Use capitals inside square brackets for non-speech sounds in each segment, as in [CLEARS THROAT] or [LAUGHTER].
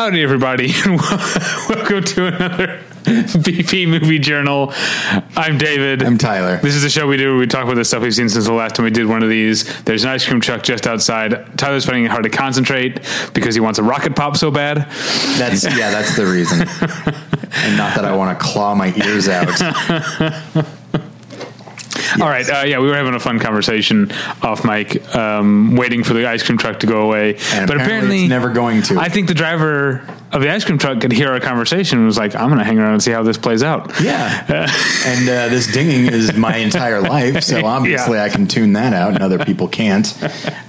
Howdy, everybody, [LAUGHS] and welcome to another [LAUGHS] BP Movie Journal. I'm David. I'm Tyler. This is the show we do. Where we talk about the stuff we've seen since the last time we did one of these. There's an ice cream truck just outside. Tyler's finding it hard to concentrate because he wants a rocket pop so bad. That's yeah, that's the reason. [LAUGHS] and not that I want to claw my ears out. All right, uh, yeah, we were having a fun conversation off mic, um, waiting for the ice cream truck to go away. And but apparently apparently, it's never going to. I think the driver of the ice cream truck could hear our conversation and was like, "I'm going to hang around and see how this plays out." Yeah. [LAUGHS] and uh, this dinging is my entire life, so [LAUGHS] obviously Yeah. I can tune that out, and other people can't.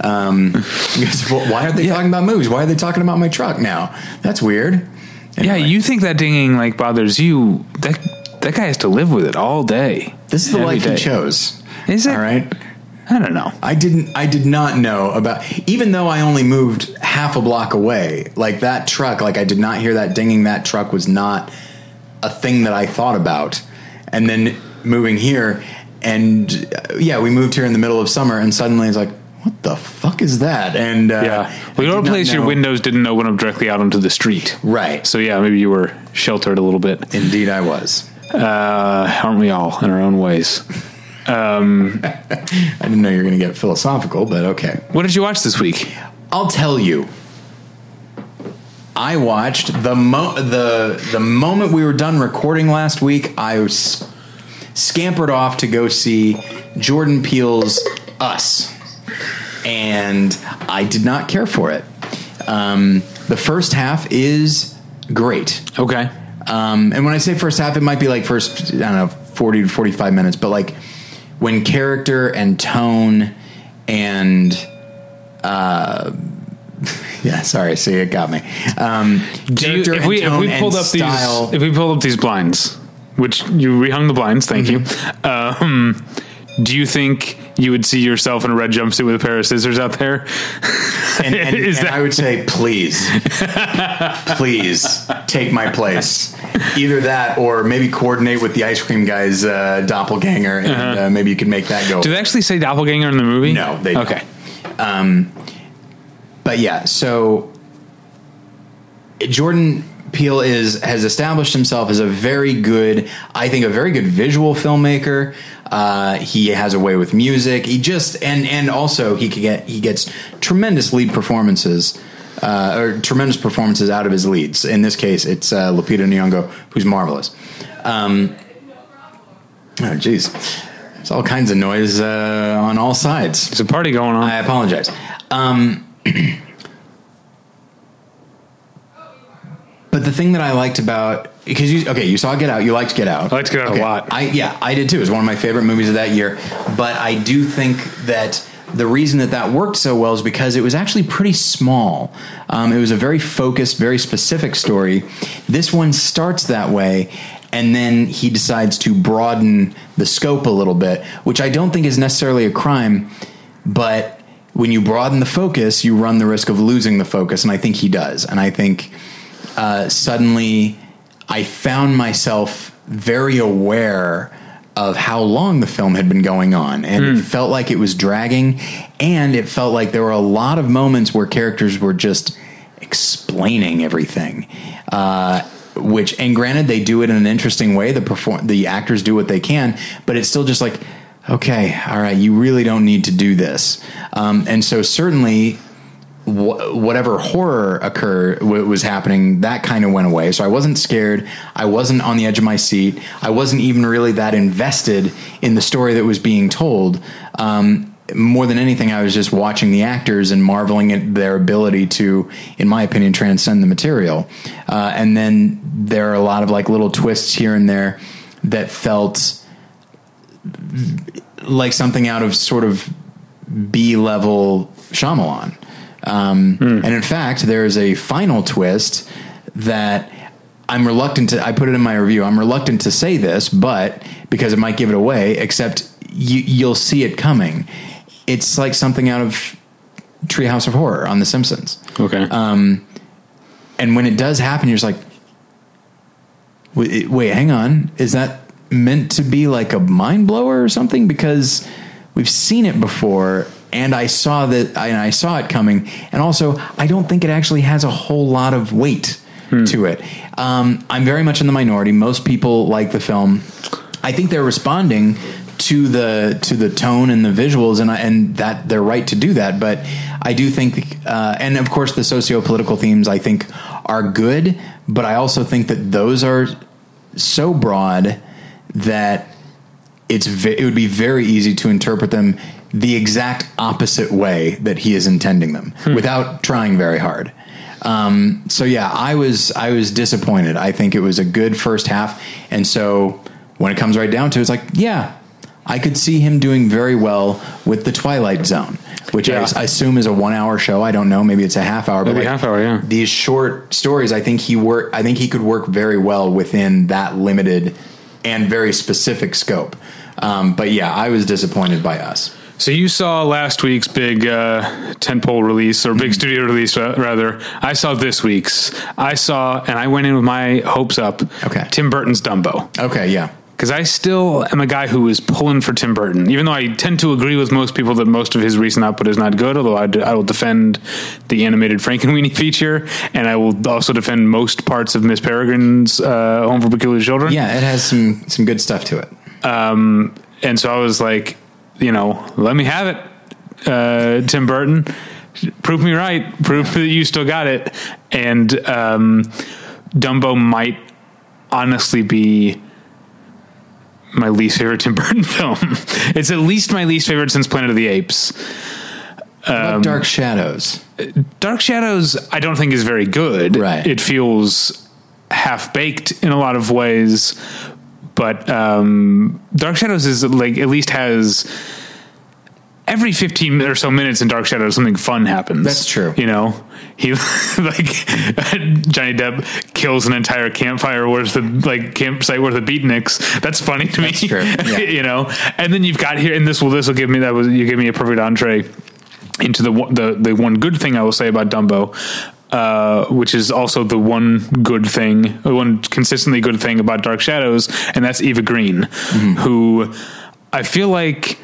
Um, because, well, why aren't they talking about movies? Why are they talking about my truck now? That's weird. Yeah, you think that dinging like bothers you? That that guy has to live with it all day. This is the Every life day. he chose. Is it? All right. I don't know. I didn't. I did not know about. Even though I only moved half a block away, like that truck. Like I did not hear that dinging. That truck was not a thing that I thought about. And then moving here, and uh, yeah, we moved here in the middle of summer, and suddenly it's like, what the fuck is that? And uh, Yeah, well, your place, your windows didn't open up directly out onto the street, Right. So yeah, maybe you were sheltered a little bit. Indeed, I was. Uh, aren't we all in our own ways? Um, [LAUGHS] I didn't know you were going to get philosophical, but okay. What did you watch this week? I'll tell you. I watched the mo- the the moment we were done recording last week. I was scampered off to go see Jordan Peele's Us, and I did not care for it. Um, the first half is great. Okay, Um, and when I say first half, it might be like first, I don't know, 40 to 45 minutes, but like when character and tone and, uh, [LAUGHS] yeah, sorry, see, it got me. Um, you, character if we and if we tone pulled up style, these if we pulled up these blinds, which you rehung the blinds, thank you. Um, do you think you would see yourself in a red jumpsuit with a pair of scissors out there? [LAUGHS] and, and, [LAUGHS] and that- I would say, please, [LAUGHS] please take my place. Either that or maybe coordinate with the ice cream guy's uh, doppelganger and uh, maybe you could make that go. Do they actually say doppelganger in the movie? No, they okay. but yeah, so Jordan Peele is has established himself as a very good, I think, a very good visual filmmaker. Uh, he has a way with music. He just and and also he can get he gets tremendous lead performances. Uh, or tremendous performances out of his leads. In this case, it's uh, Lupita Nyong'o, who's marvelous. Um, oh, jeez, there's all kinds of noise uh, on all sides. There's a party going on. I apologize. Um, [CLEARS THROAT] the thing that I liked about because you okay, you saw Get Out, you liked Get Out. I liked Get Out a lot. I yeah, I did too. It was one of my favorite movies of that year. But I do think that the reason that that worked so well is because it was actually pretty small. Um, it was a very focused, very specific story. This one starts that way. And then he decides to broaden the scope a little bit, which I don't think is necessarily a crime, but when you broaden the focus, you run the risk of losing the focus, and I think he does. And I think uh, suddenly I found myself very aware of how long the film had been going on, and it felt like it was dragging, and it felt like there were a lot of moments where characters were just explaining everything. Uh, which, and granted, they do it in an interesting way. The perform, the actors do what they can, but it's still just like, okay, all right, you really don't need to do this. Um, and so, certainly, wh- whatever horror occurred w- was happening that kind of went away. So i wasn't scared. I wasn't on the edge of my seat. I wasn't even really that invested in the story that was being told. Um, more than anything i was just watching the actors and marveling at their ability to in my opinion transcend the material. Uh, and then there are a lot of like little twists here and there that felt like something out of sort of B level Shyamalan. Um, And in fact, there is a final twist that I'm reluctant to. I put it in my review. I'm reluctant to say this, but because it might give it away. Except you, you'll see it coming. It's like something out of Treehouse of Horror on The Simpsons. okay. And when it does happen, you're just like, wait, wait, hang on. Is that meant to be like a mind blower or something? Because we've seen it before and I saw that, and I saw it coming, and also I don't think it actually has a whole lot of weight to it. Um, I'm very much in the minority. Most people like the film. I think they're responding to the to the tone and the visuals, and I, and that they're right to do that. But I do think, uh, and of course, the socio political themes I think are good. But I also think that those are so broad that it's ve- it would be very easy to interpret them the exact opposite way that he is intending them without trying very hard. Um, so yeah, I was I was disappointed. I think it was a good first half, and so when it comes right down to it, it's like yeah, I could see him doing very well with the Twilight Zone, which Yeah. I, I assume is a one hour show. I don't know, maybe it's a half hour. Maybe but half hour, yeah. These short stories, I think he work. I think he could work very well within that limited and very specific scope. Um, but yeah, I was disappointed by us. So you saw last week's big uh, tentpole release or big studio release, uh, rather. I saw this week's. I saw, and I went in with my hopes up. Okay. Tim Burton's Dumbo. Okay, yeah. Because I still am a guy who is pulling for Tim Burton, even though I tend to agree with most people that most of his recent output is not good. Although I, d- I will defend the animated Frankenweenie [LAUGHS] feature, and I will also defend most parts of Miss Peregrine's uh, Home for Peculiar Children. Yeah, it has some some good stuff to it. Um, and so I was like, you know, let me have it, uh, Tim Burton. Prove me right. Prove that you still got it. And um, Dumbo might honestly be my least favorite Tim Burton [LAUGHS] film. it's at least my least favorite since Planet of the Apes. About Dark Shadows. Dark Shadows, I don't think is very good. Right. It feels half baked in a lot of ways, but um, Dark Shadows is like at least has every 15 or so minutes in Dark Shadows something fun happens. That's true. You know, he [LAUGHS] like [LAUGHS] Johnny Depp kills an entire campfire worth of like campsite worth of beatniks. That's funny to That's me. true, [LAUGHS] yeah. you know, and then you've got here, and this will this will give me that was you give me a perfect entree into the the the one good thing I will say about Dumbo. Uh, which is also the one good thing, the one consistently good thing about Dark Shadows, and that's Eva Green, who I feel like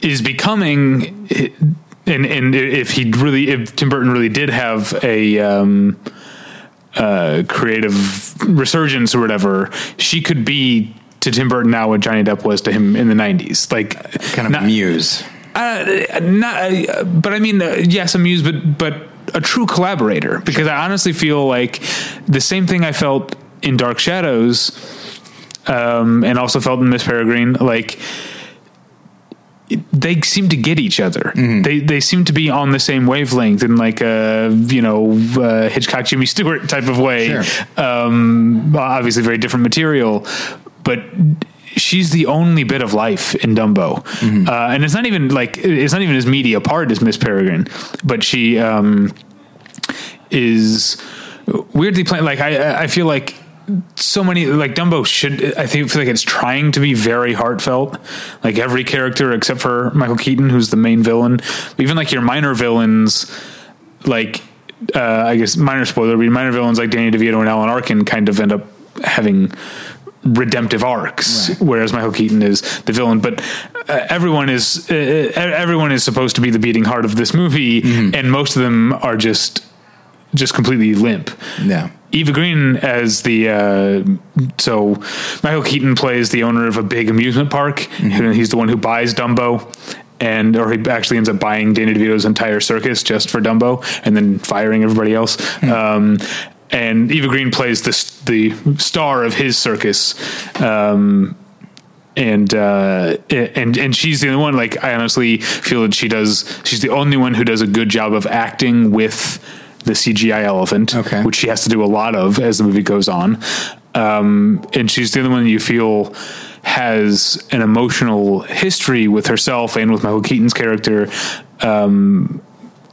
is becoming and and if he really if Tim Burton really did have a um uh creative resurgence or whatever she could be to Tim Burton now what Johnny Depp was to him in the 90s like Kind of not, muse. uh, not uh, but I mean uh, yes amused but but a true collaborator because I honestly feel like the same thing I felt in Dark Shadows um and also felt in Miss Peregrine like they seem to get each other. They they seem to be on the same wavelength in like a you know uh, Hitchcock Jimmy Stewart type of way. Sure. Um, obviously, very different material, but she's the only bit of life in Dumbo, uh, and it's not even like it's not even as meaty a part as Miss Peregrine, but she um, is weirdly playing. Like I I feel like so many like Dumbo should I think feel like it's trying to be very heartfelt. Like every character except for Michael Keaton, who's the main villain. Even like your minor villains, like uh, I guess minor spoiler, but minor villains like Danny DeVito and Alan Arkin kind of end up having redemptive arcs, Right. whereas Michael Keaton is the villain. But uh, everyone is uh, everyone is supposed to be the beating heart of this movie, and most of them are just just completely limp. Yeah. Eva Green as the uh, so Michael Keaton plays the owner of a big amusement park. and He's the one who buys Dumbo, and or he actually ends up buying Danny DeVito's entire circus just for Dumbo, and then firing everybody else. Um, and Eva Green plays the the star of his circus. Um, and uh, and and she's the only one. Like I honestly feel that she does. She's the only one who does a good job of acting with the CGI elephant, Okay. which she has to do a lot of as the movie goes on. Um, and she's the only one that you feel has an emotional history with herself and with Michael Keaton's character. Um,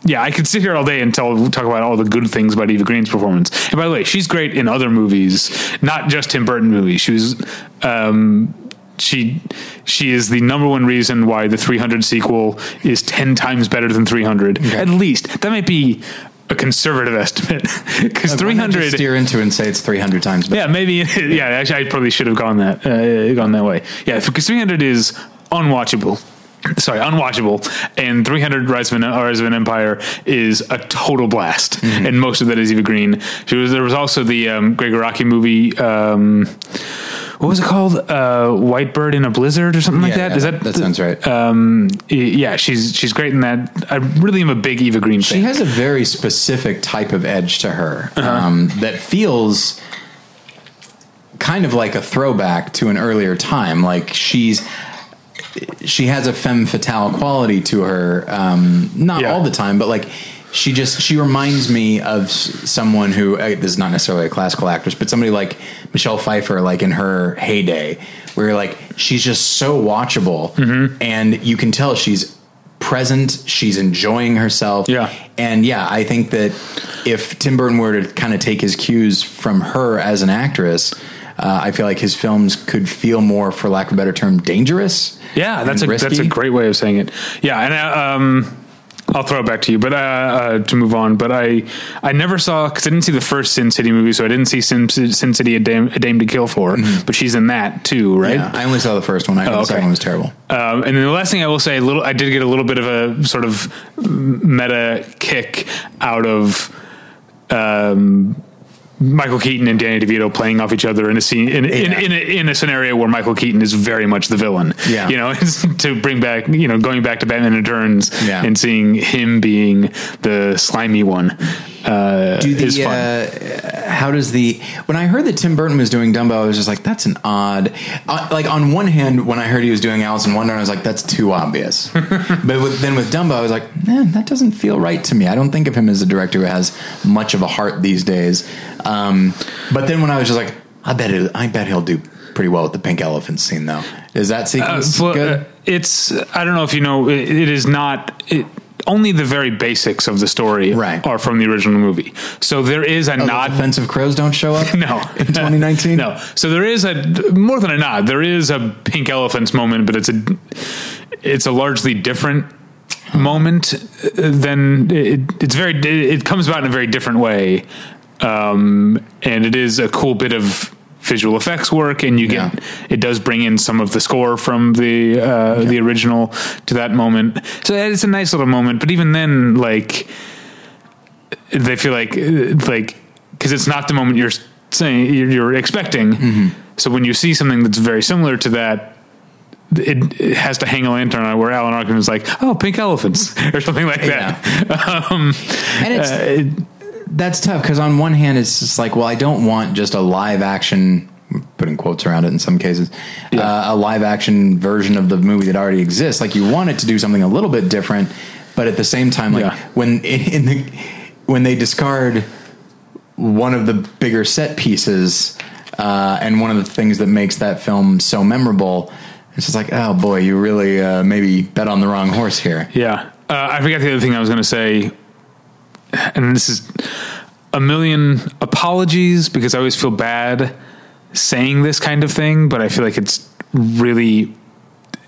yeah, I could sit here all day and tell talk about all the good things about Eva Green's performance. And by the way, she's great in other movies, not just Tim Burton movies. She was um, she she is the number one reason why the 300 sequel is 10 times better than 300. At least that might be a conservative estimate because Why 300 steer into and say it's 300 times better. yeah, maybe. [LAUGHS] Yeah, actually, I probably should have gone that uh, gone that way. Yeah, because 300 is unwatchable. Sorry, unwatchable. And 300 Rise of an, Rise of an Empire is a total blast, and most of that is Eva Green. She was there was also the um, Gregg Araki movie. Um, what was it called? Uh, White Bird in a Blizzard or something like Yeah, that. Is yeah, that that sounds right. Um, yeah, she's she's great in that. I really am a big Eva Green fan. She has a very specific type of edge to her Uh-huh. um, that feels kind of like a throwback to an earlier time. Like she's she has a femme fatale quality to her. Um, not Yeah. all the time, but like she just she reminds me of someone who uh, this is not necessarily a classical actress, but somebody like Michelle Pfeiffer, like in her heyday, where like she's just so watchable, Mm-hmm. and you can tell she's present, she's enjoying herself, Yeah. and yeah, I think that if Tim Burton were to kind of take his cues from her as an actress. Uh, I feel like his films could feel more, for lack of a better term, dangerous. Yeah, that's a and that's a great way of saying it. Yeah, and uh, um, I'll throw it back to you, but uh, uh, to move on. But I I never saw because I didn't see the first Sin City movie, so I didn't see Sin, Sin City a dame, a dame to kill for. But she's in that too, right? Mm-hmm. Yeah, I only saw the first one. I Oh, the second one was terrible. Um, and then the last thing I will say, a little, I did get a little bit of a sort of meta kick out of um, Michael Keaton and Danny DeVito playing off each other in a scene in in, Yeah. in, a, in a scenario where Michael Keaton is very much the villain. Yeah. you know, [LAUGHS] to bring back you know going back to Batman Returns Yeah. and seeing him being the slimy one uh, Do is fun. uh, how does the when I heard that Tim Burton was doing Dumbo, I was just like, that's an odd. Uh, like on one hand, when I heard he was doing Alice in Wonderland, I was like, that's too obvious. [LAUGHS] but with, then with Dumbo, I was like, man, that doesn't feel right to me. I don't think of him as a director who has much of a heart these days. Um, but then when I was just like, I bet it, I bet he'll do pretty well with the pink elephant scene, though. Is that Uh, well, good? uh, it's I don't know if you know it, it is not it, only the very basics of the story Right. are from the original movie. So there is a Oh, nod. offensive crows don't show up. [LAUGHS] No, in 2019. no. So there is a more than a nod. There is a pink elephants moment, but it's a it's a largely different moment uh, than it, it's very. It comes about in a very different way, um, and it is a cool bit of visual effects work and you get Yeah. it does bring in some of the score from the uh the original to that moment so it's a nice little moment but even then like they feel like like because it's not the moment you're saying you're, expecting. Mm-hmm. So when you see something that's very similar to that, it, it has to hang a lantern on where Alan Arkin is like, "Oh, pink elephants" [LAUGHS] or something like that. [LAUGHS] um, and it's uh, it- that's tough because on one hand it's just like well i don't want just a live action putting quotes around it in some cases uh, a live action version of the movie that already exists like you want it to do something a little bit different but at the same time like Yeah. when in the when they discard one of the bigger set pieces uh, and one of the things that makes that film so memorable it's just like oh boy you really uh, maybe bet on the wrong horse here Yeah. Uh, I forgot the other thing I was going to say. And this is a million apologies because I always feel bad saying this kind of thing, but I feel like it's really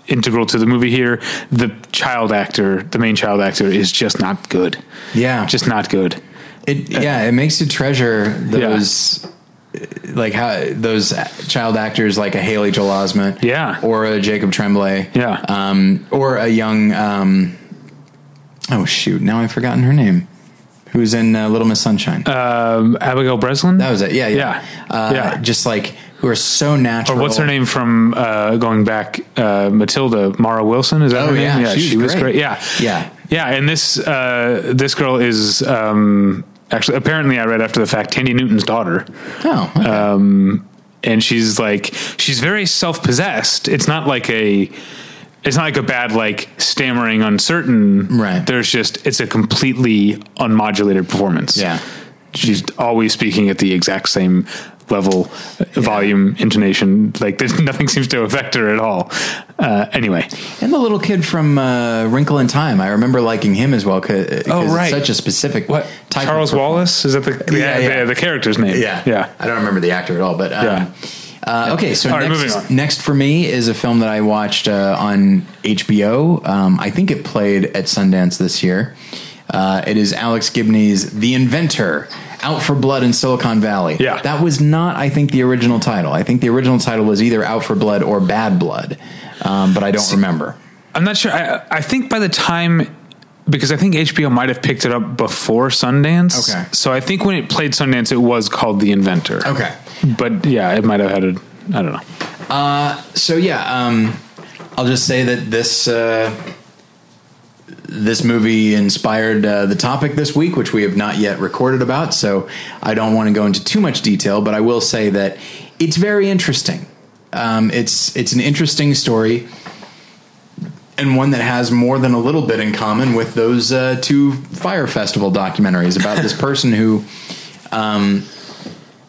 integral to the movie here. The child actor, the main child actor, is just not good. yeah Just not good. It yeah, it makes you treasure those like how those child actors like a Haley Joel Osment, Yeah. or a Jacob Tremblay, Yeah. um, or a young um, oh shoot, now I've forgotten her name. Who's in uh, Little Miss Sunshine? Um, Abigail Breslin? that was it. Yeah, yeah, yeah. Uh, Yeah. Just like who are so natural. or what's her name from uh, going back? Uh, Matilda Mara Wilson is that Oh, her name? yeah, she was she was great. great. Yeah, Yeah. yeah. And this uh, this girl is um, actually apparently I read after the fact Thandie Newton's daughter. Oh, okay. Um, and she's like she's very self possessed. It's not like a it's not like a bad like stammering uncertain. Right. There's just it's a completely unmodulated performance. Yeah. She's always speaking at the exact same level, uh, volume, intonation. Like there's [LAUGHS] nothing seems to affect her at all. Uh, anyway, and the little kid from uh, Wrinkle in Time. I remember liking him as well because Oh, right. it's such a specific what type. Charles Wallace is that the Yeah, yeah, yeah. The, the character's name? Yeah, yeah. I don't remember the actor at all, but um, Yeah. Uh, okay, so All right, next, moving on. next for me is a film that I watched uh, on HBO. Um, I think it played at Sundance this year. Uh, it is Alex Gibney's The Inventor, Out for Blood in Silicon Valley. Yeah. that was not, I think, the original title. I think the original title was either Out for Blood or Bad Blood, um, but I don't remember. I'm not sure. I, I think by the time because I think HBO might have picked it up before Sundance. Okay. So I think when it played Sundance, it was called The Inventor. Okay. But yeah, it might have had a. I don't know. So yeah, um, I'll just say that this uh, this movie inspired uh, the topic this week, which we have not yet recorded about. So I don't want to go into too much detail, but I will say that it's very interesting. Um, it's it's an interesting story. And one that has more than a little bit in common with those uh, two Fire Festival documentaries about this [LAUGHS] person who um,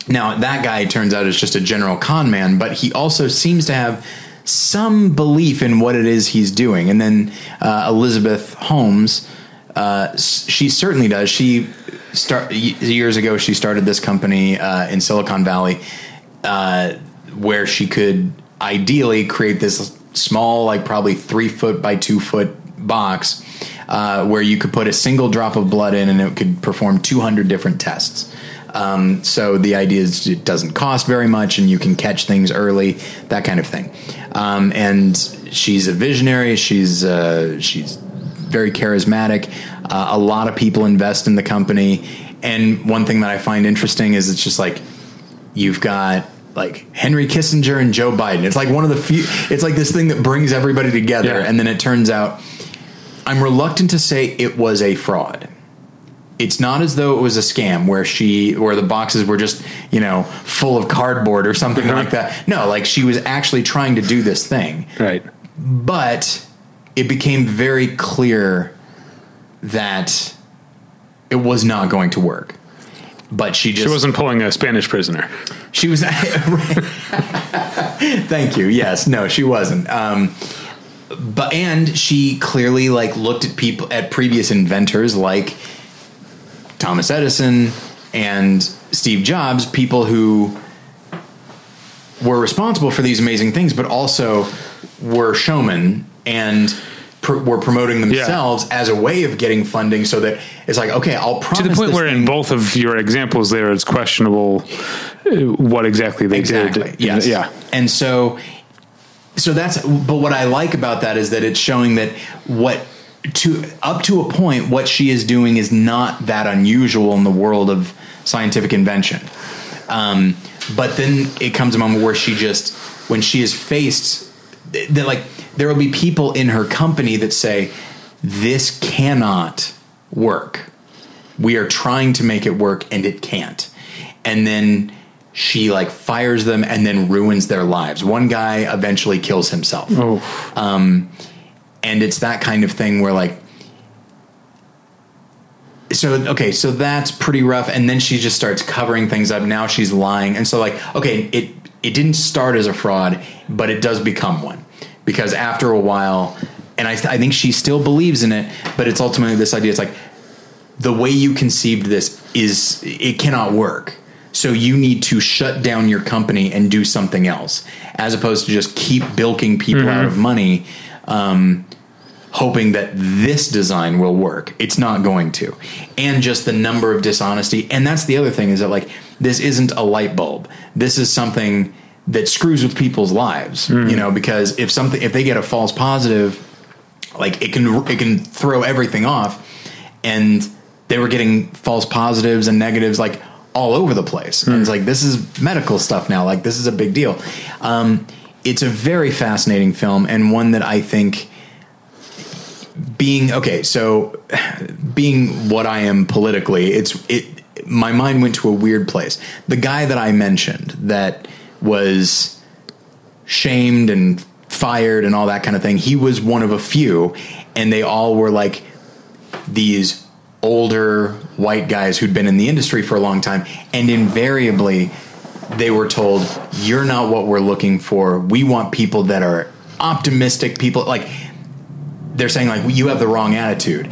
now, that guy turns out is just a general con man, but he also seems to have some belief in what it is he's doing. And then uh, Elizabeth Holmes, uh, she certainly does. She start years ago. She started this company uh, in Silicon Valley uh, where she could ideally create this small, like probably three foot by two foot box uh, where you could put a single drop of blood in and it could perform 200 different tests. Um, so the idea is it doesn't cost very much and you can catch things early, that kind of thing. Um, and she's a visionary. She's uh, she's very charismatic. Uh, a lot of people invest in the company. And one thing that I find interesting is it's just like you've got like Henry Kissinger and Joe Biden. It's like one of the few. It's like this thing that brings everybody together, Yeah. and then it turns out. I'm reluctant to say it was a fraud. It's not as though it was a scam where she where the boxes were just you know full of cardboard or something uh-huh. like that. No, like she was actually trying to do this thing, Right. but it became very clear that it was not going to work. But she just She wasn't pulling a Spanish prisoner. She was. [LAUGHS] Thank you. Yes. No, she wasn't. Um, but and she clearly like looked at people at previous inventors like Thomas Edison and Steve Jobs, people who were responsible for these amazing things, but also were showmen and pr- were promoting themselves as a way of getting funding. So that it's like, okay, I'll promise To the point where in both of your examples there, it's questionable uh, what exactly they exactly did. yes Yeah. and so so that's but what i like about that is that it's showing that what to up to a point what she is doing is not that unusual in the world of scientific invention um, but then it comes a moment where she just when she is faced that like there will be people in her company that say this cannot work. We are trying to make it work and it can't. And then she like fires them and then ruins their lives. One guy eventually kills himself. Oh, and it's that kind of thing where like so okay so that's pretty rough. And then she just starts covering things up. Now she's lying. And so like okay it it didn't start as a fraud but it does become one because after a while and i, I think she still believes in it but it's ultimately this idea it's like the way you conceived this is it cannot work. So you need to shut down your company and do something else as opposed to just keep bilking people out of money um, hoping that this design will work. It's not going to. And just the number of dishonesty. And that's the other thing is that like this isn't a light bulb. This is something that screws with people's lives you know because if something if they get a false positive like it can it can throw everything off and they were getting false positives and negatives like all over the place. And it's like this is medical stuff now like this is a big deal. Um, it's a very fascinating film and one that i think being okay so [SIGHS] being what i am politically it's it my mind went to a weird place. The guy that i mentioned that was shamed and fired and all that kind of thing. He was one of a few, and they all were like these older white guys who'd been in the industry for a long time, and invariably they were told, "You're not what we're looking for. We want people that are optimistic people." Like they're saying, like you have the wrong attitude,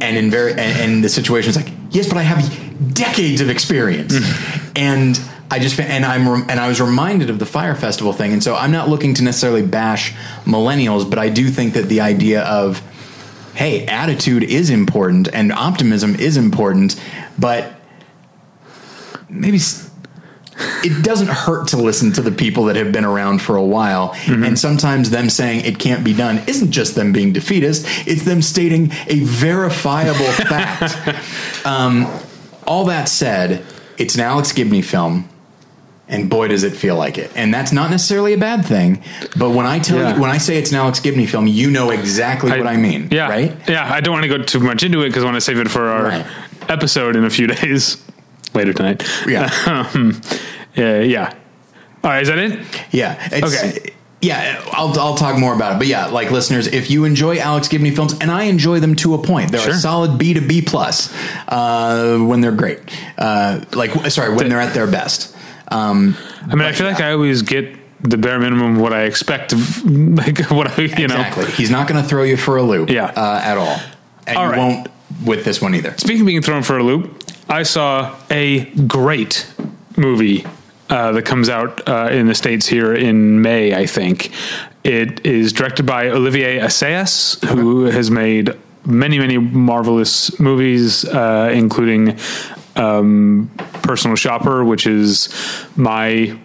and in very and, and the situation is like, yes, but I have decades of experience, mm-hmm. and I just and I'm and I was reminded of the Fire Festival thing, and so I'm not looking to necessarily bash millennials, but I do think that the idea of hey, attitude is important and optimism is important, but maybe it doesn't hurt to listen to the people that have been around for a while. Mm-hmm. And sometimes them saying it can't be done isn't just them being defeatist, it's them stating a verifiable [LAUGHS] fact. Um, all that said, it's an Alex Gibney film. And boy, does it feel like it! And that's not necessarily a bad thing. But when I tell Yeah. you, when I say it's an Alex Gibney film, you know exactly what I mean, Yeah. right? Yeah. I don't want to go too much into it because I want to save it for our Right. episode in a few [LAUGHS] days later tonight. Yeah. [LAUGHS] Um, yeah. Yeah. All right. Is that it? Yeah. It's, Okay. Yeah, I'll, I'll talk more about it. But yeah, like listeners, if you enjoy Alex Gibney films, and I enjoy them to a point, they're Sure. a solid B to B plus uh, when they're great. Uh, like, sorry, when they're at their best. Um, I mean, I feel like I always get the bare minimum of what I expect [LAUGHS] of like what I, you know. exactly. He's not going to throw you for a loop Yeah. uh, at all. And All you right. won't with this one either. Speaking of being thrown for a loop, I saw a great movie uh, that comes out uh, in the states here in May. I think it is directed by Olivier Assayas, who has made many, many marvelous movies, uh, including um, Personal Shopper, which is my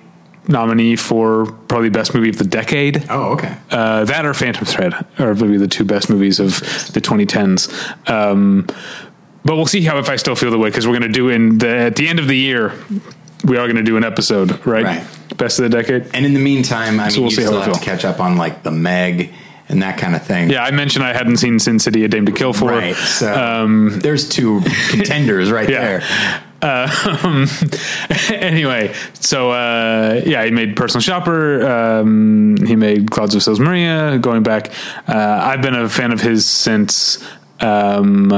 nominee for probably best movie of the decade. Oh, okay. Uh, that or Phantom Thread are maybe the two best movies of the 2010s. Um, but we'll see how if I still feel the way because we're going to do in the at the end of the year we are going to do an episode right, Right. best of the decade. And in the meantime, I mean, we'll you see how still we have to catch up on like the Meg and that kind of thing. Yeah, I mentioned I hadn't seen Sin City: A Dame to Kill for. Right. So there's two contenders right Um, [LAUGHS] Yeah. there. Um, [LAUGHS] anyway, so uh, yeah, he made Personal Shopper. Um, he made Clouds of Sils Maria. Going back, uh, I've been a fan of his since. Um,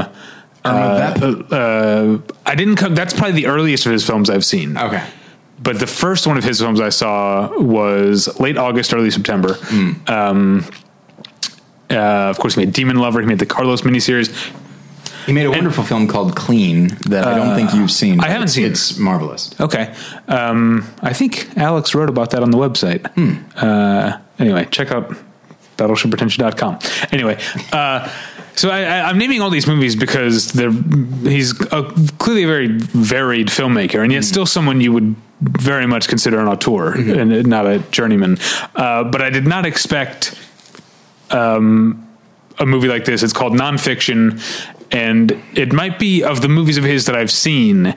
Irma uh, I didn't come. That's probably the earliest of his films I've seen. Okay. But the first one of his films I saw was late August, early September. Hmm. Um, uh, of course, he made Demon Lover. He made the Carlos miniseries. He made a wonderful film called Clean that I don't think you've seen. Uh, I haven't It's- seen it. It's marvelous. Okay. Um, I think Alex wrote about that on the website. Hmm. Uh, anyway, check out battleshippretension.com. Anyway, uh, so I, I, I'm naming all these movies because they're he's a, clearly a very varied filmmaker, and yet still someone you would very much consider an auteur and not a journeyman. Uh, but I did not expect um, a movie like this. It's called nonfiction, and it might be of the movies of his that I've seen.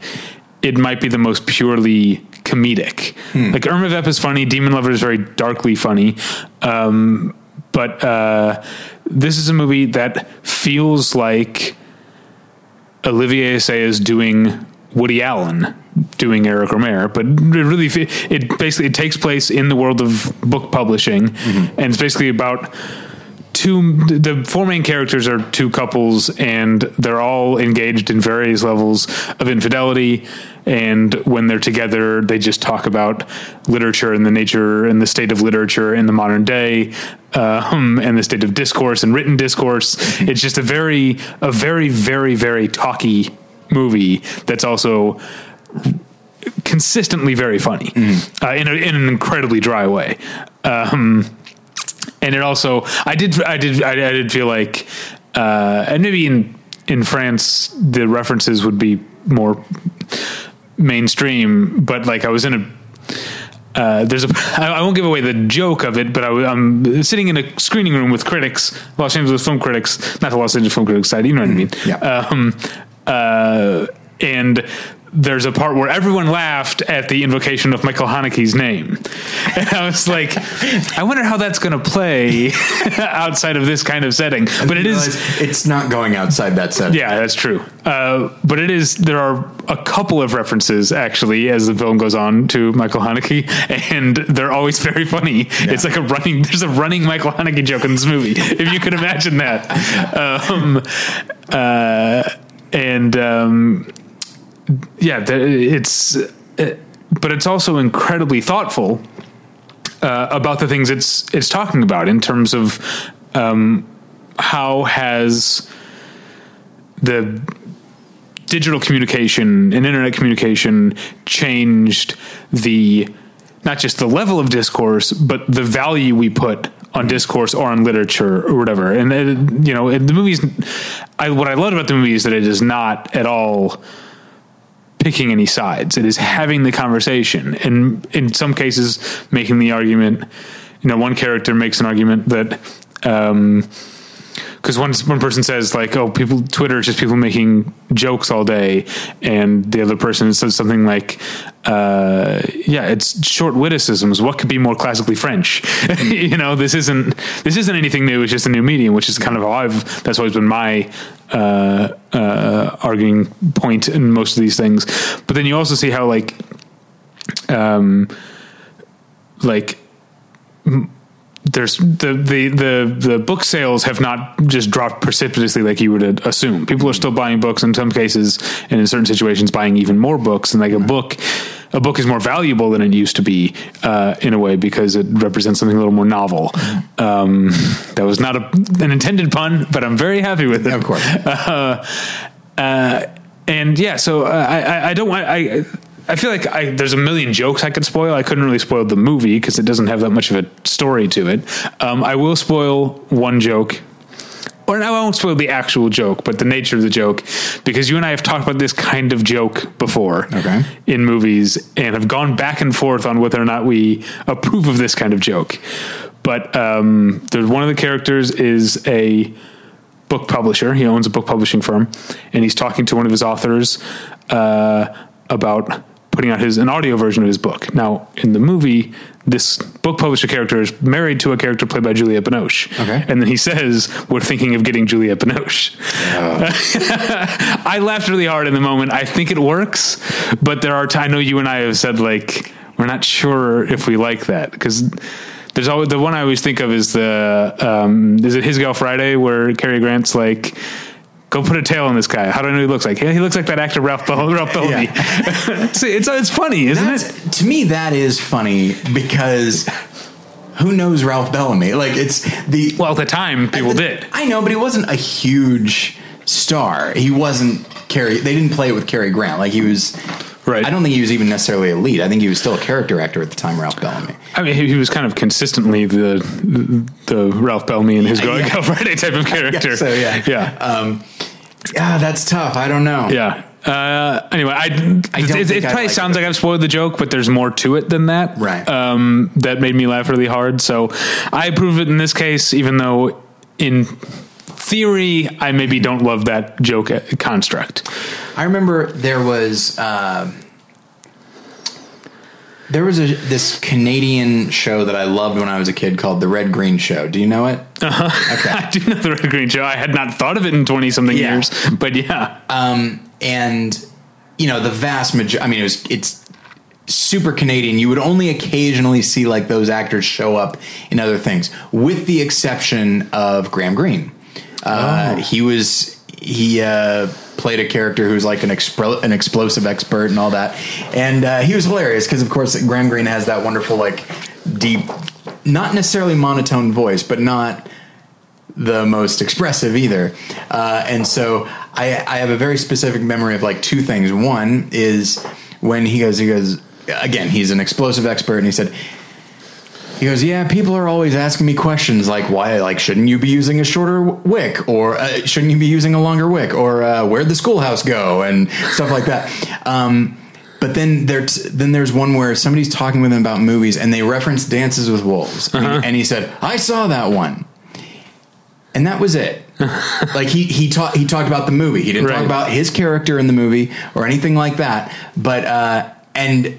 It might be the most purely comedic. Like Irma Vep is funny. Demon Lover is very darkly funny. Um, but uh, this is a movie that feels like Olivier Assayas is doing Woody Allen doing Eric Rohmer, but it really it basically it takes place in the world of book publishing, and it's basically about two the four main characters are two couples and they're all engaged in various levels of infidelity. And when they're together they just talk about literature and the nature and the state of literature in the modern day um, and the state of discourse and written discourse. It's just a very a very very very talky movie that's also consistently very funny uh, in, a, in an incredibly dry way. Um, and it also I did I did I, I did feel like uh, and maybe in in France the references would be more mainstream, but like I was in a. Uh, there's a [LAUGHS] I won't give away the joke of it, but I, am sitting in a screening room with critics, Los Angeles film critics, not the Los Angeles Film Critics Society. You know what I mean? Yeah. Um, uh, and there's a part where everyone laughed at the invocation of Michael Haneke's name, [LAUGHS] and I was like, I wonder how that's going to play [LAUGHS] outside of this kind of setting. But it is. It's not going outside that setting. Yeah, that's true. Uh, but it is. There are a couple of references actually as the film goes on to Michael Haneke, and they're always very funny. It's like a running. There's a running Michael Haneke joke in this movie, if you could imagine that. [LAUGHS] Um, uh, and um, yeah, the, it's. Uh, but it's also incredibly thoughtful uh, about the things it's it's talking about in terms of um, how has the digital communication and internet communication changed the not just the level of discourse but the value we put on discourse or on literature or whatever and it, you know it, the movies I, what i love about the movie is that it is not at all picking any sides. It is having the conversation, and in some cases, making the argument. You know, one character makes an argument that. Um, because one one person says like, "Oh, people Twitter is just people making jokes all day," and the other person says something like, uh, "Yeah, it's short witticisms. What could be more classically French? [LAUGHS] you know, this isn't this isn't anything new. It's just a new medium, which is kind of how I've that's always been my uh, uh, arguing point in most of these things. But then you also see how like, um, like there's the, the the the book sales have not just dropped precipitously like you would assume. People are still buying books in some cases, and in certain situations, buying even more books. And like a book, a book is more valuable than it used to be uh, in a way because it represents something a little more novel. Um, that was not a, an intended pun, but I'm very happy with it. Of course. [LAUGHS] Uh, uh, and yeah, so uh, I, I don't want I. I feel like I, there's a million jokes I could spoil. I couldn't really spoil the movie because it doesn't have that much of a story to it. Um, I will spoil one joke, or no, I won't spoil the actual joke, but the nature of the joke, because you and I have talked about this kind of joke before Okay. in movies and have gone back and forth on whether or not we approve of this kind of joke. But um, there's one of the characters is a book publisher. He owns a book publishing firm, and he's talking to one of his authors uh, about putting out his an audio version of his book. Now, in the movie, this book publisher character is married to a character played by Juliette Binoche. Okay. And then he says, "We're thinking of getting Juliette Binoche." [LAUGHS] I laughed really hard in the moment. I think it works, but there are. T- I know you and I have said like we're not sure if we like that because there's always the one I always think of is the um, is it His Gal Friday where Cary Grant's like. Go put a tail on this guy. How do I know he looks like? He looks like that actor Ralph, Bell- Ralph Bellamy. [LAUGHS] See, it's it's funny, isn't it? To me, that is funny because who knows Ralph Bellamy? Like it's the Well, at the time, people did. I know, but he wasn't a huge star. He wasn't Cary. They didn't play it with Cary Grant. Like he was. Right. I don't think he was even necessarily a lead. I think he was still a character actor at the time, Ralph Bellamy. I mean, he, was kind of consistently the the Ralph Bellamy and his Going Yeah. [LAUGHS] Friday type of [LAUGHS] character. so, yeah. yeah, Um, yeah, that's tough. I don't know. yeah. Uh, anyway, I, I it, it, think it I probably like sounds it. like I've spoiled the joke, but there's more to it than that. Right. Um, that made me laugh really hard. So I approve it in this case, even though in theory I maybe don't love that joke uh, construct. I remember there was uh, there was a this Canadian show that I loved when I was a kid called The Red Green Show. Do you know it? Uh huh. [LAUGHS] I do know the Red Green Show. I had not thought of it in twenty something Yeah. years, but yeah. um, and you know the vast majority. I mean, it was it's super Canadian. You would only occasionally see like those actors show up in other things, with the exception of Graham Greene. Uh, He was he uh, played a character who's like an an explosive expert and all that, and uh, he was hilarious because of course Graham Greene has that wonderful like deep, not necessarily monotone voice, but not the most expressive either. Uh, and so I, I have a very specific memory of like two things. One is when he goes, he goes, again, he's an explosive expert, and he said, he goes, yeah, people are always asking me questions like, why, like, shouldn't you be using a shorter wick, or uh, shouldn't you be using a longer wick, or uh, where'd the schoolhouse go, and stuff like that. Um, but then there's then there's one where somebody's talking with him about movies, and they reference Dances with Wolves, and, and he said, I saw that one and that was it. [LAUGHS] like he he talked he talked about the movie. He didn't Right. talk about his character in the movie or anything like that. But uh, and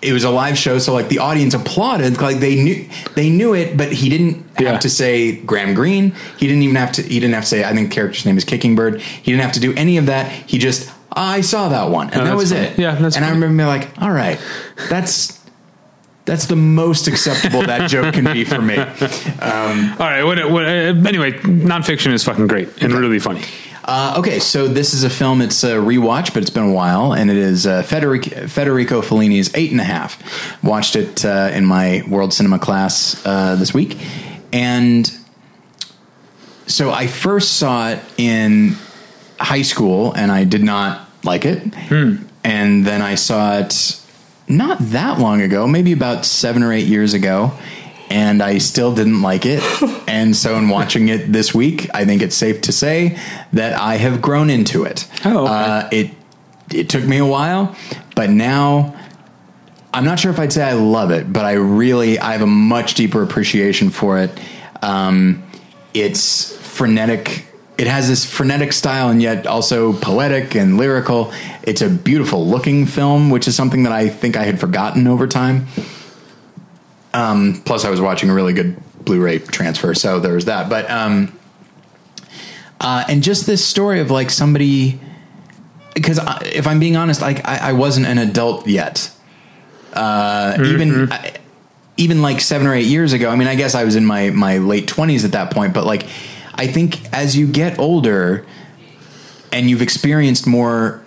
it was a live show, so like the audience applauded, like they knew they knew it, but he didn't have Yeah. to say Graham Greene. He didn't even have to. He didn't have to say. I think the character's name is Kicking Bird. He didn't have to do any of that. He just I saw that one, and Oh, that was funny. it. Yeah, that's and I remember being like, all right, that's. That's the most acceptable that joke can be for me. [LAUGHS] All right. What, what, uh, anyway, nonfiction is fucking great and really funny. Uh, okay, so this is a film. It's a rewatch, but it's been a while, and it is uh, Federico, Federico Fellini's Eight and a Half. Watched it uh, in my world cinema class uh, this week, and so I first saw it in high school, and I did not like it. And then I saw it not that long ago, maybe about seven or eight years ago, and I still didn't like it. [LAUGHS] and so, in watching it this week, I think it's safe to say that I have grown into it. Oh, okay. uh, it it took me a while, but now I'm not sure if I'd say I love it, but I really I have a much deeper appreciation for it. Um, it's frenetic. It has this frenetic style and yet also poetic and lyrical. It's a beautiful looking film, which is something that I think I had forgotten over time. Um, plus, I was watching a really good Blu-ray transfer, so there was that. But um, uh, and just this story of like somebody, because if I'm being honest, like I, I wasn't an adult yet. Uh, Even I, even like seven or eight years ago. I mean, I guess I was in my my late twenties at that point. But like, I think as you get older and you've experienced more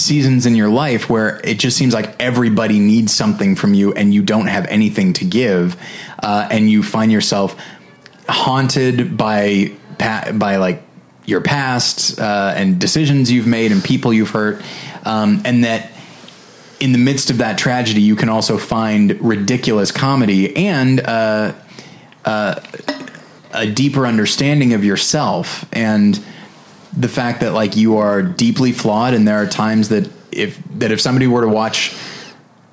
seasons in your life where it just seems like everybody needs something from you and you don't have anything to give, uh, and you find yourself haunted by by like your past uh, and decisions you've made and people you've hurt, um, and that in the midst of that tragedy, you can also find ridiculous comedy and uh, uh, a deeper understanding of yourself. And the fact that like you are deeply flawed, and there are times that if that if somebody were to watch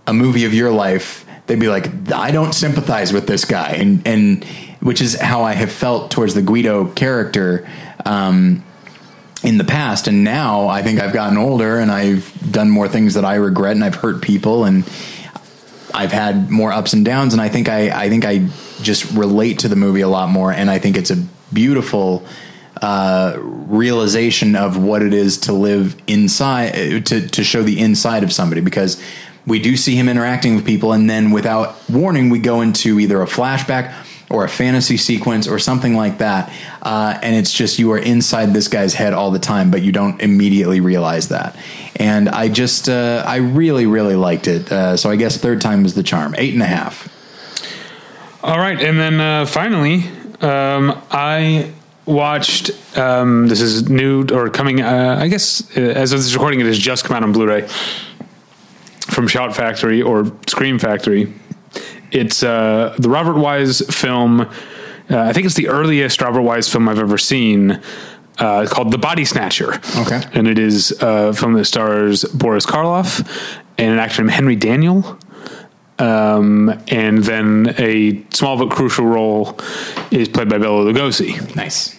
a movie of your life, they'd be like, I don't sympathize with this guy, and and which is how I have felt towards the Guido character. Um, in the past and now I think I've gotten older and I've done more things that I regret and I've hurt people and I've had more ups and downs and I think I I think I just relate to the movie a lot more and I think it's a beautiful uh, realization of what it is to live inside uh, to to show the inside of somebody because we do see him interacting with people and then without warning we go into either a flashback or a fantasy sequence or something like that. Uh, and it's just you are inside this guy's head all the time, but you don't immediately realize that. And I just, uh, I really, really liked it. Uh, so I guess third time is the charm. Eight and a half. All right, and then uh, finally, um, I watched. Um, this is new or coming. Uh, I guess uh, as of this recording, it has just come out on Blu-ray from Shout Factory or Scream Factory. It's uh, the Robert Wise film. Uh, I think it's the earliest Robert Wise film I've ever seen. Uh, called The Body Snatcher. Okay. And it is a film that stars Boris Karloff and an actor named Henry Daniell. Um, and then a small but crucial role is played by Bela Lugosi. Nice.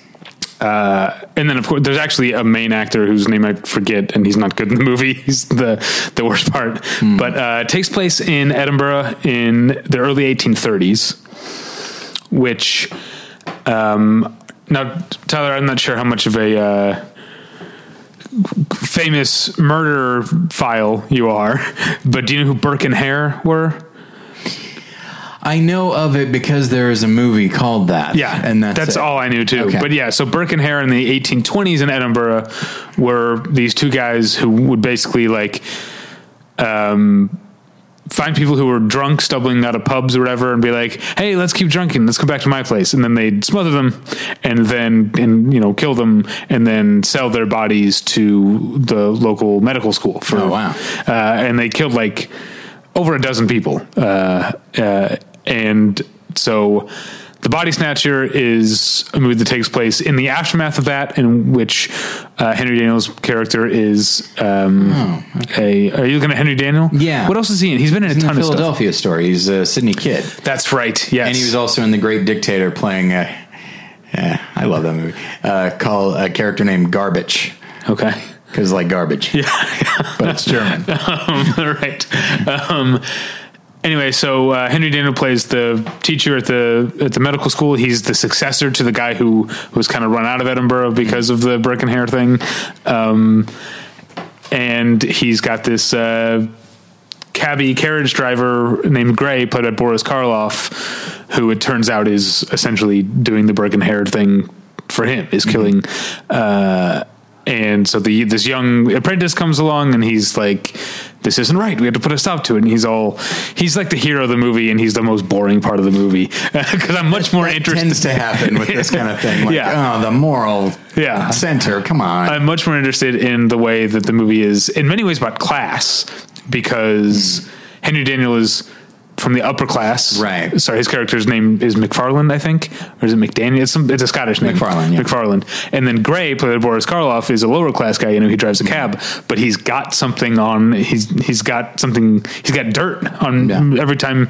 Uh, and then of course there's actually a main actor whose name I forget, and he's not good in the movie. [LAUGHS] He's the the worst part. But uh, it takes place in Edinburgh in the early 1830s, which um, now Tyler, I'm not sure how much of a uh, famous murder file you are, [LAUGHS] but do you know who Burke and Hare were? I know of it because there is a movie called that. Yeah, and that's, that's it. all I knew too. Okay. But yeah, so Burke and Hare in the 1820s in Edinburgh were these two guys who would basically like um, find people who were drunk, stumbling out of pubs or whatever, and be like, "Hey, let's keep drinking. Let's come back to my place." And then they'd smother them, and then and you know kill them, and then sell their bodies to the local medical school. For Oh, wow. uh, and they killed like over a dozen people. Uh, uh, and so The Body Snatcher is a movie that takes place in the aftermath of that, in which uh, Henry Daniell's character is um, a. Are you looking at Henry Daniell? Oh, Yeah. What else is he in? He's been in a in the ton of stuff. Philadelphia story. He's uh, Sidney Kidd, That's right. Yes. and he was also in The Great Dictator playing. Uh, yeah, I love that movie. Uh, called a character named Garbitsch okay. because like garbage. [LAUGHS] Yeah, but it's German. [LAUGHS] um, right. Um, anyway, so uh, Henry Daniell plays the teacher at the at the medical school. He's the successor to the guy who was kind of run out of Edinburgh because of the Burke and Hare thing, um, and he's got this. Uh, cabbie carriage driver named Gray, played by Boris Karloff, who it turns out is essentially doing the Burke and Hare thing for him, is killing. Uh, and so the this young apprentice comes along, and he's like, "This isn't right. We have to put a stop to it." And he's all, he's like the hero of the movie, and he's the most boring part of the movie [LAUGHS] because I'm much more interested. tends to happen with this kind of thing. [LAUGHS] Like, Yeah. oh, the moral Yeah. center. Come on. I'm much more interested in the way that the movie is, in many ways, about class because Henry Daniell is from the upper class. Right. Sorry, his character's name is McFarland, I think, or is it McDaniel? It's, some, it's a Scottish name. McFarlane, yeah. McFarland. And then Gray, played by Boris Karloff, is a lower class guy. You know, he drives a cab, but he's got something on. He's he's got something. He's got dirt on Yeah. every time.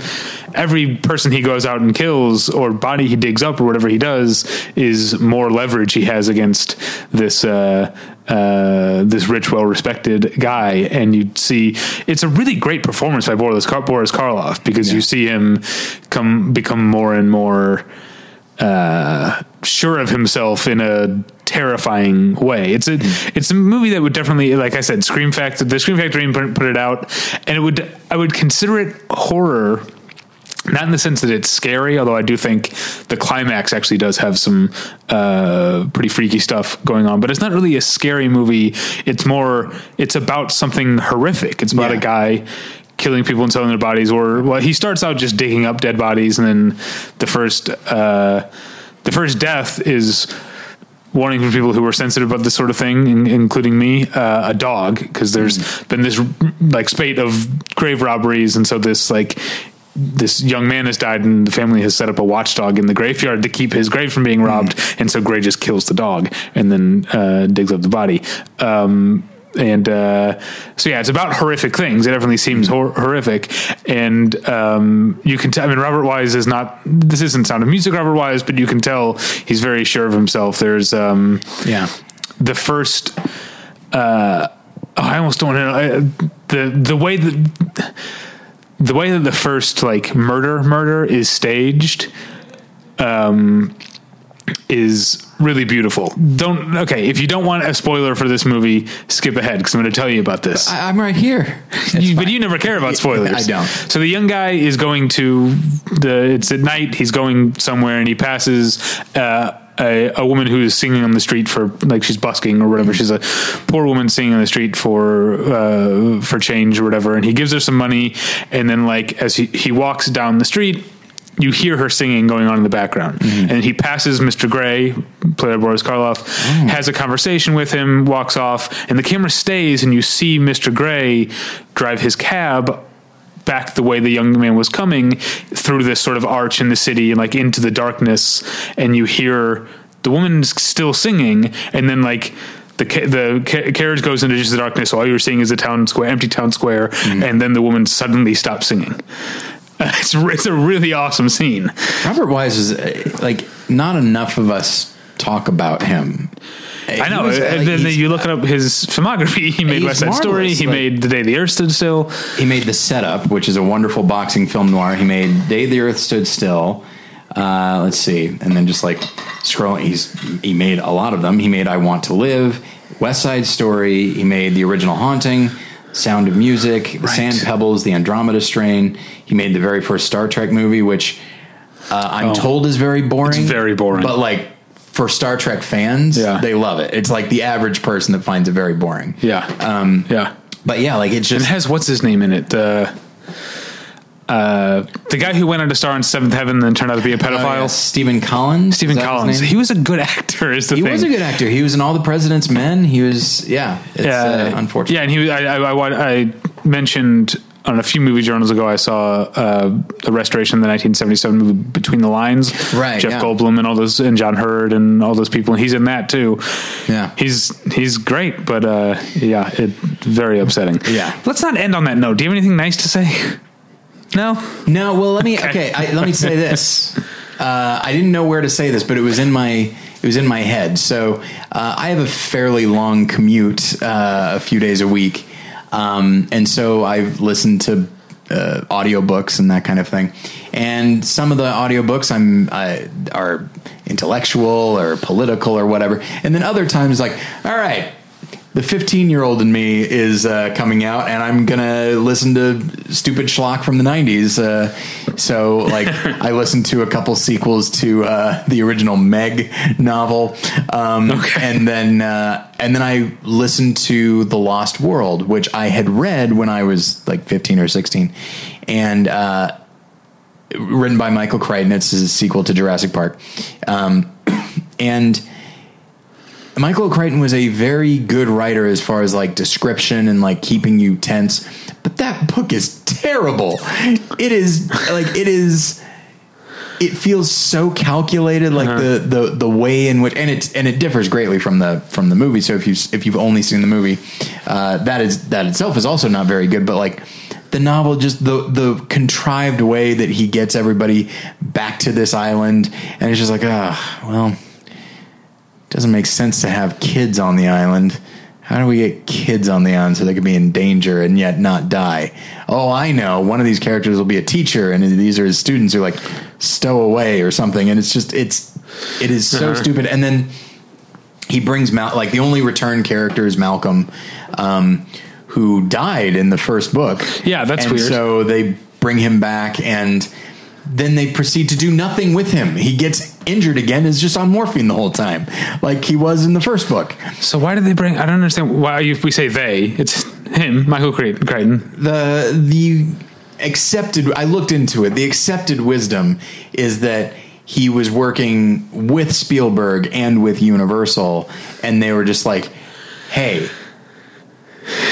Every person he goes out and kills or body he digs up or whatever he does is more leverage he has against this. Uh, uh, this rich, well-respected guy, and you see it's a really great performance by Boris, Kar- Boris Karloff because you see him come become more and more uh, sure of himself in a terrifying way. It's a it's a movie that would definitely, like I said, Scream Factory. The Scream Factory put, put it out, and it would I would consider it horror. Not in the sense that it's scary, although I do think the climax actually does have some uh, pretty freaky stuff going on. But it's not really a scary movie. It's more, it's about something horrific. It's about Yeah. a guy killing people and selling their bodies, or well, he starts out just digging up dead bodies, and then the first, uh, the first death is warning for people who are sensitive about this sort of thing, in, including me, uh, a dog, because there's been this like spate of grave robberies, and so this like this young man has died, and the family has set up a watchdog in the graveyard to keep his grave from being robbed, and so Gray just kills the dog and then uh, digs up the body. Um, and uh, so yeah, it's about horrific things. It definitely seems hor- horrific, and um, you can tell. I mean, Robert Wise is not. This isn't Sound of Music, Robert Wise, but you can tell he's very sure of himself. There's um, Yeah. the first. Uh, oh, I almost don't know I, the the way that the way that the first like murder murder is staged. Um, is really beautiful. Don't okay if you don't want a spoiler for this movie, skip ahead because I'm going to tell you about this. I, I'm right here. [LAUGHS] You- but you never care about spoilers. I don't. So the young guy is going to the. It's at night. He's going somewhere, and he passes uh, a, a woman who is singing on the street for like she's busking or whatever. She's a poor woman singing on the street for uh, for change or whatever, and he gives her some money, and then like as he he walks down the street. You hear her singing going on in the background, and he passes Mr. Gray, played by Boris Karloff, has a conversation with him, walks off, and the camera stays, and you see Mr. Gray drive his cab back the way the young man was coming through this sort of arch in the city and like into the darkness and you hear the woman's still singing and then like the ca- the ca- carriage goes into just the darkness. So all you're seeing is a town square empty town square and then the woman suddenly stops singing. [LAUGHS] It's, it's a really awesome scene. Robert Wise is uh, like not enough of us talk about him. I know. Was, uh, and then you look up his filmography. He made West Side Story. He like- made The Day the Earth Stood Still. He made The Setup, which is a wonderful boxing film noir. He made Day the Earth Stood Still. Uh, let's see, and then just like scrolling, he's he made a lot of them. He made I Want to Live, West Side Story. He made the original Haunting, Sound of Music, The Right. Sand Pebbles, The Andromeda Strain. He made the very first Star Trek movie, which uh, I'm told is very boring. Oh. It's very boring. but like. For Star Trek fans, Yeah. they love it. It's like the average person that finds it very boring. Yeah. Um, yeah. But yeah, like it's It just has what's his name in it? The uh, the guy who went on to star in Seventh Heaven and then turned out to be a Oh, pedophile. yeah, Stephen Collins. Stephen Is that his Collins. He was a good actor. Is the thing. He thing. was a good actor. He was in All the President's Men. He was, yeah. It's uh, unfortunate. Yeah, and he. I, I, I, wa- I on a few movie journals ago. I saw uh, the restoration of the 1977 movie Between the Lines. Right, Jeff yeah. Goldblum and all those, and John Heard and all those people. And he's in that too. Yeah. he's he's great, but uh, yeah, it very upsetting. Yeah. let's not end on that note. Do you have anything nice to say? No. No, well, let me. Okay. Okay, I, let me say [LAUGHS] this. Uh, I didn't know where to say this, but it was in my it was in my head. So uh, I have a fairly long commute, uh, a few days a week, um, and so I've listened to uh, audiobooks and that kind of thing. And some of the audiobooks I'm are intellectual or political or whatever, and then other times like, all right, the 15 year old in me is uh, coming out and i'm gonna listen to stupid schlock from the 90s uh, so like [LAUGHS] i listened to a couple sequels to uh, the original meg novel um, and then uh, and then i listened to the lost world which i had read when i was like 15 or 16 and uh, written by michael crichton. It's a sequel to jurassic park. Um, [CLEARS THROAT] and Michael Crichton was a very good writer as far as like description and like keeping you tense, but that book is terrible. It is like it is. It feels so calculated, like the, the the way in which, and it's and it differs greatly from the from the movie. So if you if you've only seen the movie, uh, that is that itself is also not very good. But like the novel, just the the contrived way that he gets everybody back to this island, and it's just like, ah, well, doesn't make sense to have kids on the island. How do we get kids on the island so they could be in danger and yet not die? Oh, I know. One of these characters will be a teacher, and these are his students who like stow away or something. And it's just it's it is so Uh-huh. stupid. And then he brings Mal like the only return character is Malcolm, um, who died in the first book. Yeah, that's and weird. So they bring him back and. Then they proceed to do nothing with him. He gets injured again. Is just on morphine the whole time, like he was in the first book. So why did they bring? I don't understand why if we say they. It's him, Michael Crichton. The the accepted I looked into it. The accepted wisdom is that he was working with Spielberg and with Universal and they were just like, "Hey,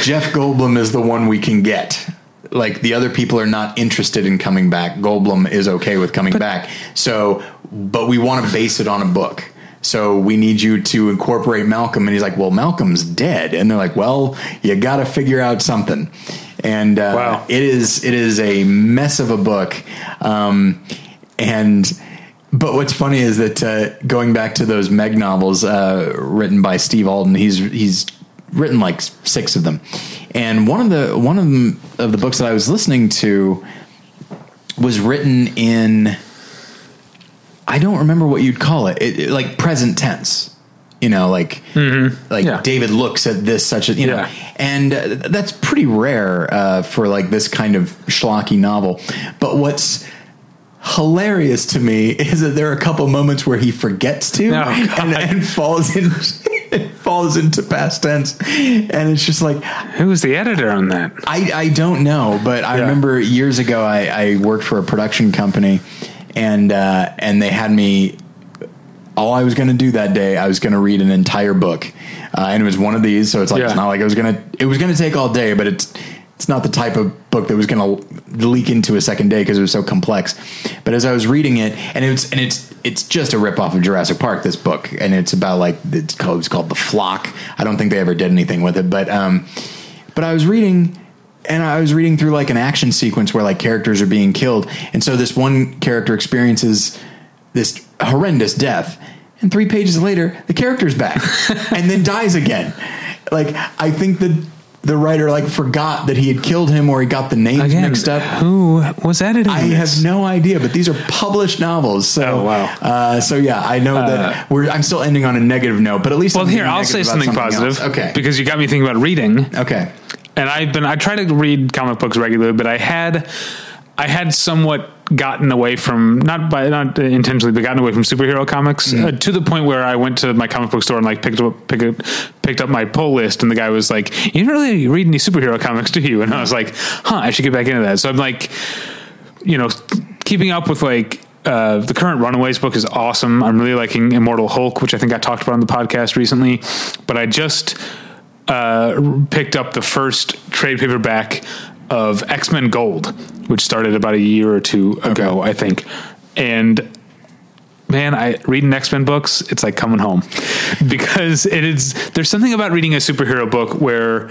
Jeff Goldblum is the one we can get." Like the other people are not interested in coming back. Goldblum is okay with coming back. So, but we want to base it on a book. So we need you to incorporate Malcolm. And he's like, well, Malcolm's dead. And they're like, well, you got to figure out something. And uh, Wow. it is it is a mess of a book. Um, and but what's funny is that uh, going back to those Meg novels uh, written by Steve Alten, he's he's written like six of them, and one of the one of them of the books that I was listening to was written in I don't remember what you'd call it, it, it- like present tense. You know, like like Yeah. David looks at this such a you know, and uh, that's pretty rare uh, for like this kind of schlocky novel. But what's hilarious to me is that there are a couple moments where he forgets to Oh, [LAUGHS] and, and falls in [LAUGHS] falls into past tense, and it's just like Who was the editor on that? I, I don't know, but I Yeah. remember years ago I, I worked for a production company, and uh, and they had me. All I was going to do that day, I was going to read an entire book, uh, and it was one of these. So it's like Yeah. it's not like it was going to. It was going to take all day, but it's it's not the type of book that was going to leak into a second day because it was so complex. But as I was reading it, and it's and it's it's just a rip off of Jurassic Park. This book, and it's about like it's called it's called the Flock. I don't think they ever did anything with it, but um, but I was reading and I was reading through like an action sequence where like characters are being killed, and so this one character experiences this horrendous death, and three pages later the character's back [LAUGHS] and then dies again. Like I think that the writer like forgot that he had killed him or he got the names Again, mixed up. who was editing I this? have no idea, but these are published novels. So, Oh, wow. Uh, so yeah, I know that we're. I'm still ending on a negative note, but at least Well, I'm here I'll say negative about something positive. else. Okay. because you got me thinking about reading. okay. and I've been I try to read comic books regularly, but I had I had somewhat gotten away from not by not intentionally, but gotten away from superhero comics uh, to the point where I went to my comic book store and like picked up pick up, picked up my pull list, and the guy was like, "You don't really read any superhero comics, do you?" And I was like, "Huh, I should get back into that." So I'm like, you know, keeping up with like. Uh, the current Runaways book is awesome. I'm really liking Immortal Hulk, which I think I talked about on the podcast recently. But I just uh, picked up the first trade paperback of X Men Gold, which started about a year or two ago, I think. And man, I reading X Men books, it's like coming home [LAUGHS] because it is. There's something about reading a superhero book where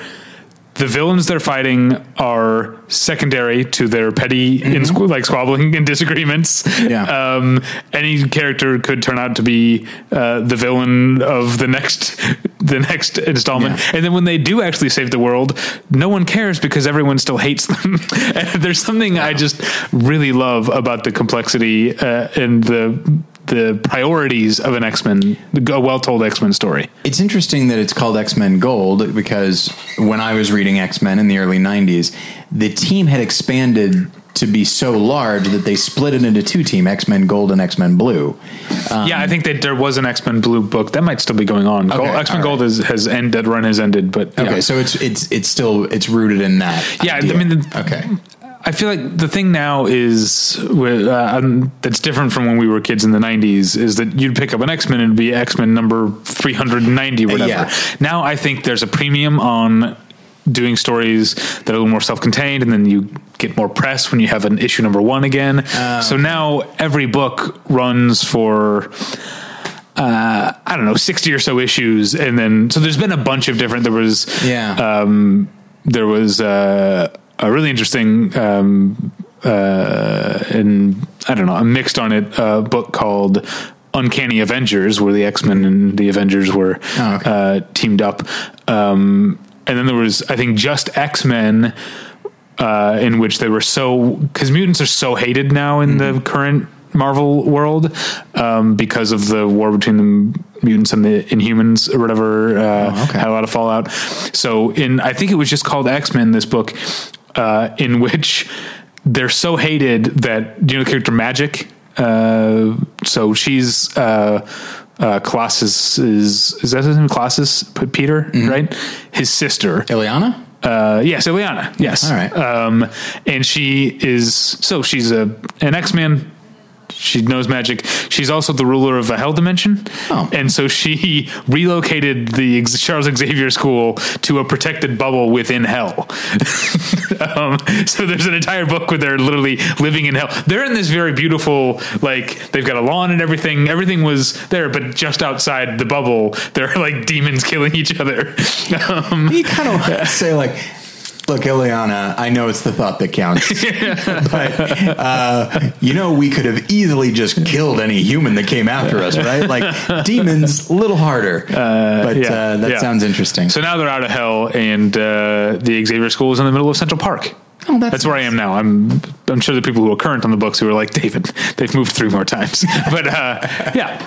the villains they're fighting are secondary to their petty in like squabbling and disagreements. Yeah. [LAUGHS] Um, any character could turn out to be uh, the villain of the next [LAUGHS] the next installment. Yeah. And then when they do actually save the world, no one cares because everyone still hates them. [LAUGHS] and there's something I just really love about the complexity uh, and the the priorities of an X-Men a well-told X-Men story. It's interesting that it's called X Men Gold because when I was reading X Men in the early 90s, the team had expanded to be so large that they split it into two team X Men Gold and X Men Blue. Um, yeah, I think that there was an X Men Blue book that might still be going on. Okay, X Men all Gold is, has ended. Run has ended, but Okay, yeah. so it's it's it's still it's rooted in that. Yeah, I mean, the- okay, I feel like the thing now is uh, um, that's different from when we were kids in the '90s is that you'd pick up an X Men and it'd be X Men number 390 whatever. Yeah. Now I think there's a premium on doing stories that are a little more self-contained, and then you get more press when you have an issue number one again. Oh, so now every book runs for uh, I don't know, 60 or so issues. And then, so there's been a bunch of different, there was, Yeah. um, there was, uh, a really interesting, um, uh, and I don't know, a mixed on it, uh, book called Uncanny Avengers, where the X-Men and the Avengers were, Oh, okay. uh, teamed up. Um, and then there was, I think, just X-Men, uh, in which they were so because mutants are so hated now in Mm-hmm. the current Marvel world um, because of the war between the mutants and the Inhumans or whatever. Uh, Oh, okay. Had a lot of fallout. So in I think it was just called X Men. This book uh, in which they're so hated that do you know the character Magik? Uh, so she's. Uh, uh, Colossus is is that his name? Colossus Peter, Mm-hmm. right? His sister. Illyana? Uh, yes, Illyana. Yes. All right. Um, and she is so she's a an X Man. She knows magic. She's also the ruler of a hell dimension, Oh. and so she [LAUGHS] relocated the Charles Xavier School to a protected bubble within hell. [LAUGHS] um, so there's an entire book where they're literally living in hell. They're in this very beautiful, like they've got a lawn and everything. Everything was there, but just outside the bubble, there are like demons [LAUGHS] killing each other. Um, You kind of say, like, look, Illyana, I know it's the thought that counts. [LAUGHS] [LAUGHS] but, uh, you know, we could have easily just killed any human that came after us, right? Like, [LAUGHS] demons, a little harder. but yeah, uh, that yeah. sounds interesting. So now they're out of hell, and uh, the Xavier School is in the middle of Central Park. Oh, that's that's where I am now. I'm I'm sure the people who are current on the books who are like David, they've moved three more times. but uh, yeah,